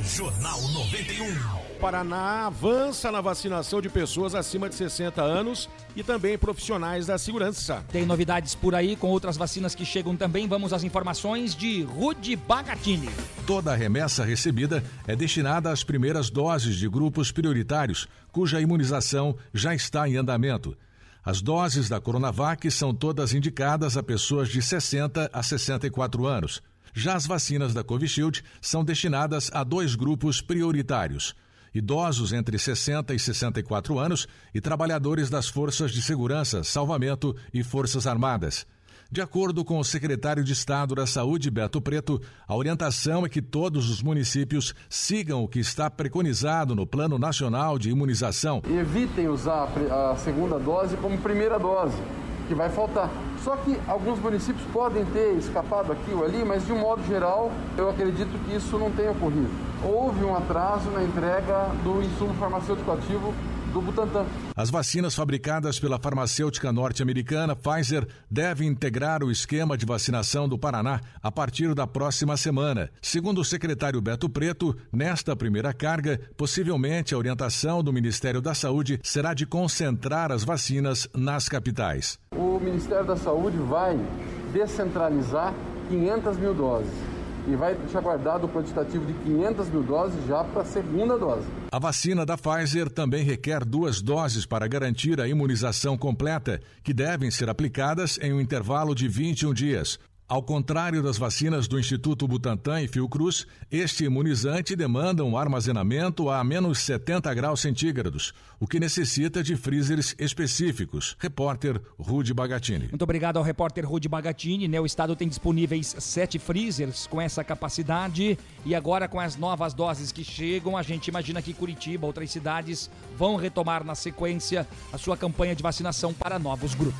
Jornal 91. Paraná avança na vacinação de pessoas acima de 60 anos e também profissionais da segurança. Tem novidades por aí com outras vacinas que chegam também. Vamos às informações de Rude Bagatini. Toda a remessa recebida é destinada às primeiras doses de grupos prioritários, cuja imunização já está em andamento. As doses da Coronavac são todas indicadas a pessoas de 60 a 64 anos. Já as vacinas da Covishield são destinadas a dois grupos prioritários idosos entre 60 e 64 anos e trabalhadores das forças de segurança, salvamento e forças armadas. De acordo com o secretário de Estado da Saúde, Beto Preto, a orientação é que todos os municípios sigam o que está preconizado no Plano Nacional de Imunização. Evitem usar a segunda dose como primeira dose, que vai faltar. Só que alguns municípios podem ter escapado aqui ou ali, mas de um modo geral, eu acredito que isso não tenha ocorrido. Houve um atraso na entrega do insumo farmacêutico ativo do Butantan. As vacinas fabricadas pela farmacêutica norte-americana Pfizer devem integrar o esquema de vacinação do Paraná a partir da próxima semana. Segundo o secretário Beto Preto, nesta primeira carga, possivelmente a orientação do Ministério da Saúde será de concentrar as vacinas nas capitais. O Ministério da Saúde vai descentralizar 500 mil doses e vai deixar guardado o quantitativo de 500 mil doses já para a segunda dose. A vacina da Pfizer também requer duas doses para garantir a imunização completa, que devem ser aplicadas em um intervalo de 21 dias. Ao contrário das vacinas do Instituto Butantan e Fiocruz, este imunizante demanda um armazenamento a menos 70 graus centígrados, o que necessita de freezers específicos. Repórter Rude Bagatini. Muito obrigado ao repórter Rude Bagatini. Né? O estado tem disponíveis sete freezers com essa capacidade e agora com as novas doses que chegam, a gente imagina que Curitiba, outras cidades vão retomar na sequência a sua campanha de vacinação para novos grupos.